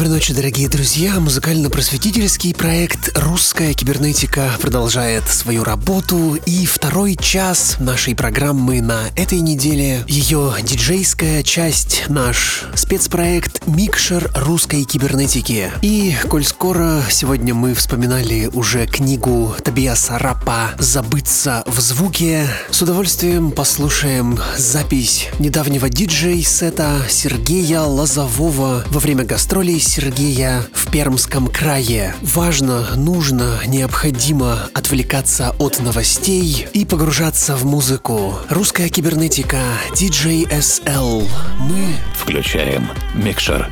Доброй ночи, дорогие друзья! Музыкально-просветительский проект «Русская кибернетика» продолжает свою работу, и второй час нашей программы на этой неделе, ее диджейская часть, наш спецпроект «Микшер русской кибернетики». И, коль скоро сегодня мы вспоминали уже книгу Табиаса Рапа «Забыться в звуке», с удовольствием послушаем запись недавнего диджей-сета Сергея Лозового во время гастролей Сергея в Пермском крае. Важно, нужно, необходимо отвлекаться от новостей и погружаться в музыку. Русская кибернетика, DJ SL. Мы включаем микшер.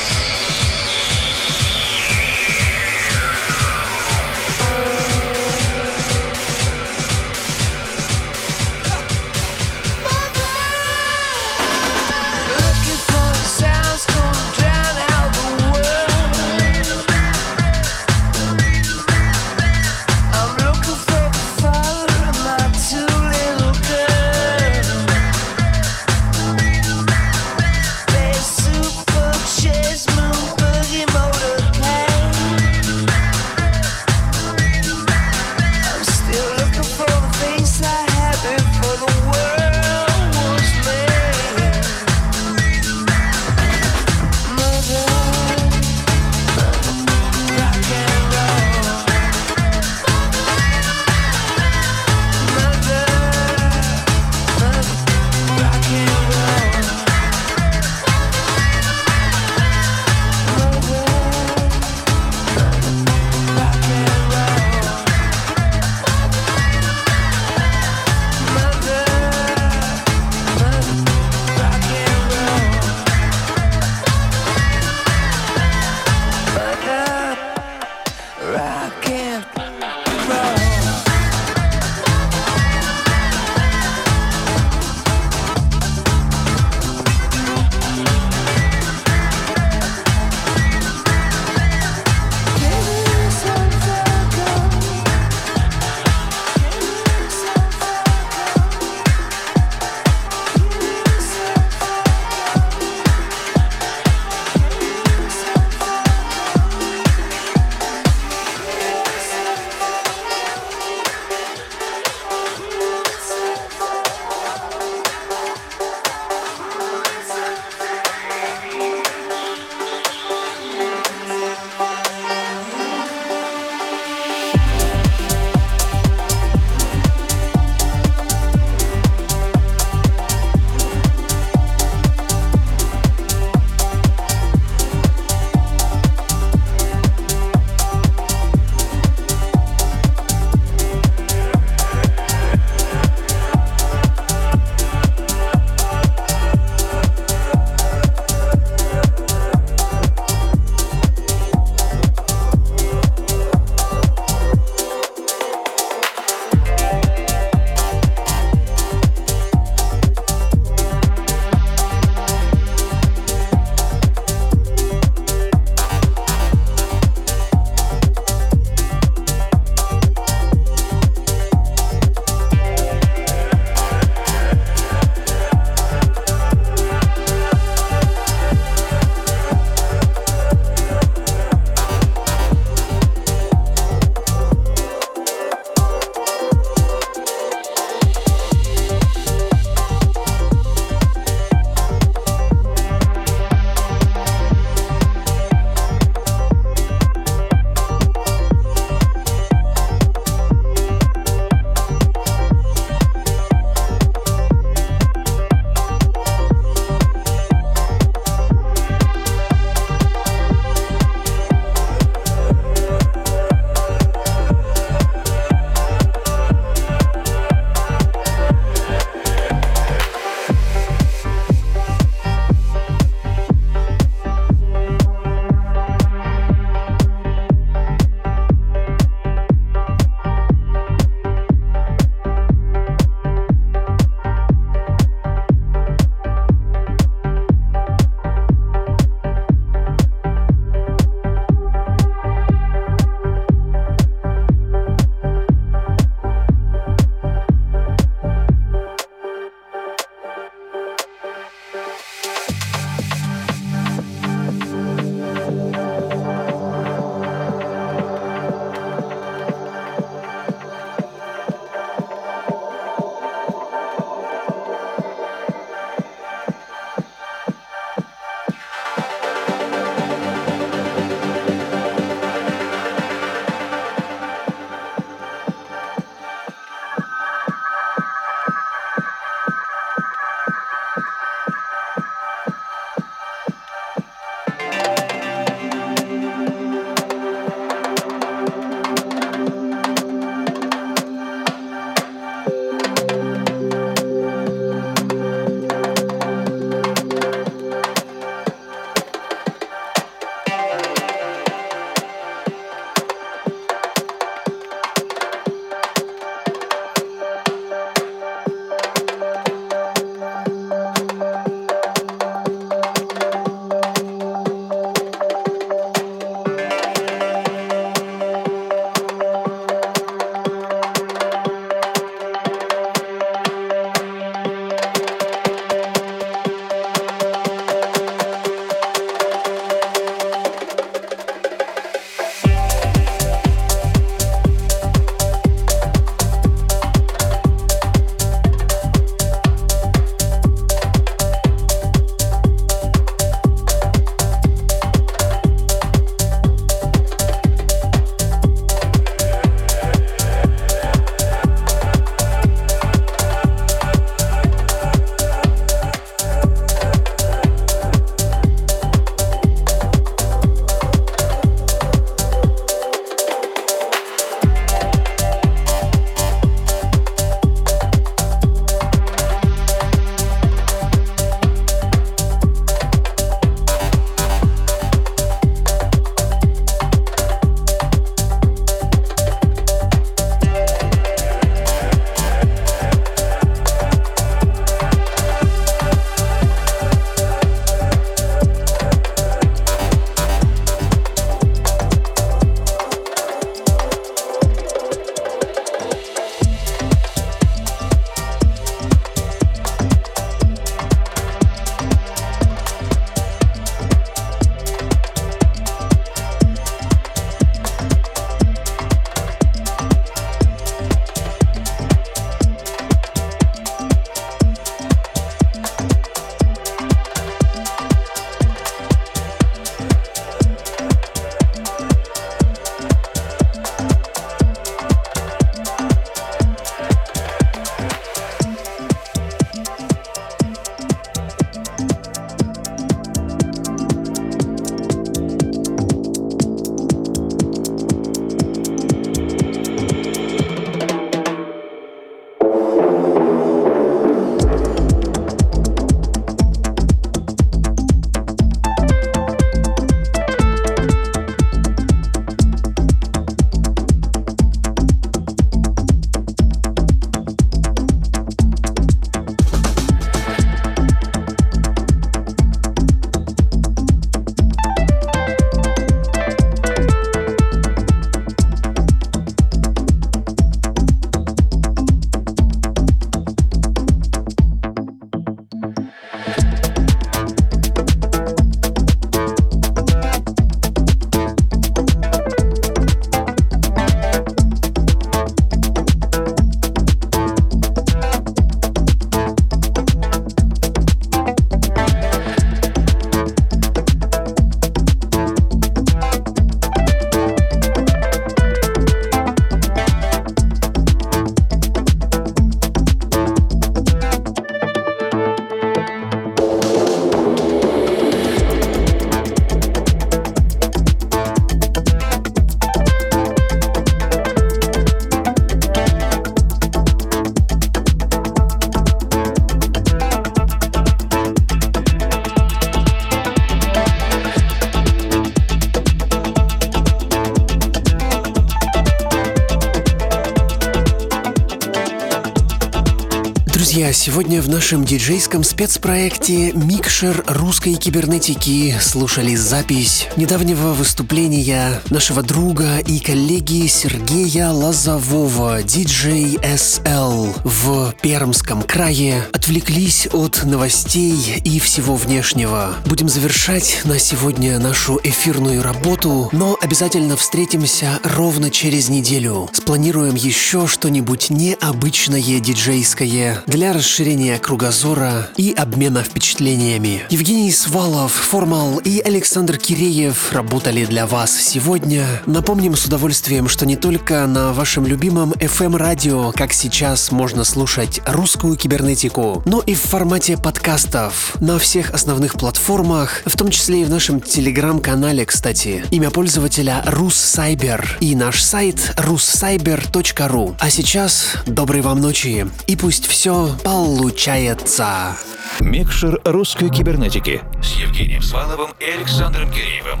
Сегодня в нашем диджейском спецпроекте «Микшер русской кибернетики» слушали запись недавнего выступления нашего друга и коллеги Сергея Лозового, диджей SL, в Пермском крае. Отвлеклись от новостей и всего внешнего. Будем завершать на сегодня нашу эфирную работу, но обязательно встретимся ровно через неделю. Спланируем еще что-нибудь необычное диджейское для расширения кругозора и обмена впечатлениями. Евгений Свалов, Формал и Александр Киреев работали для вас сегодня. Напомним с удовольствием, что не только на вашем любимом FM-радио, как сейчас, можно слушать русскую кибернетику, но и в формате подкастов на всех основных платформах, в том числе и в нашем телеграм-канале, кстати. Имя пользователя Руссайбер и наш сайт russcyber.ru. А сейчас доброй вам ночи и пусть все получается. Микшер русской кибернетики с Евгением Сваловым и Александром Киреевым.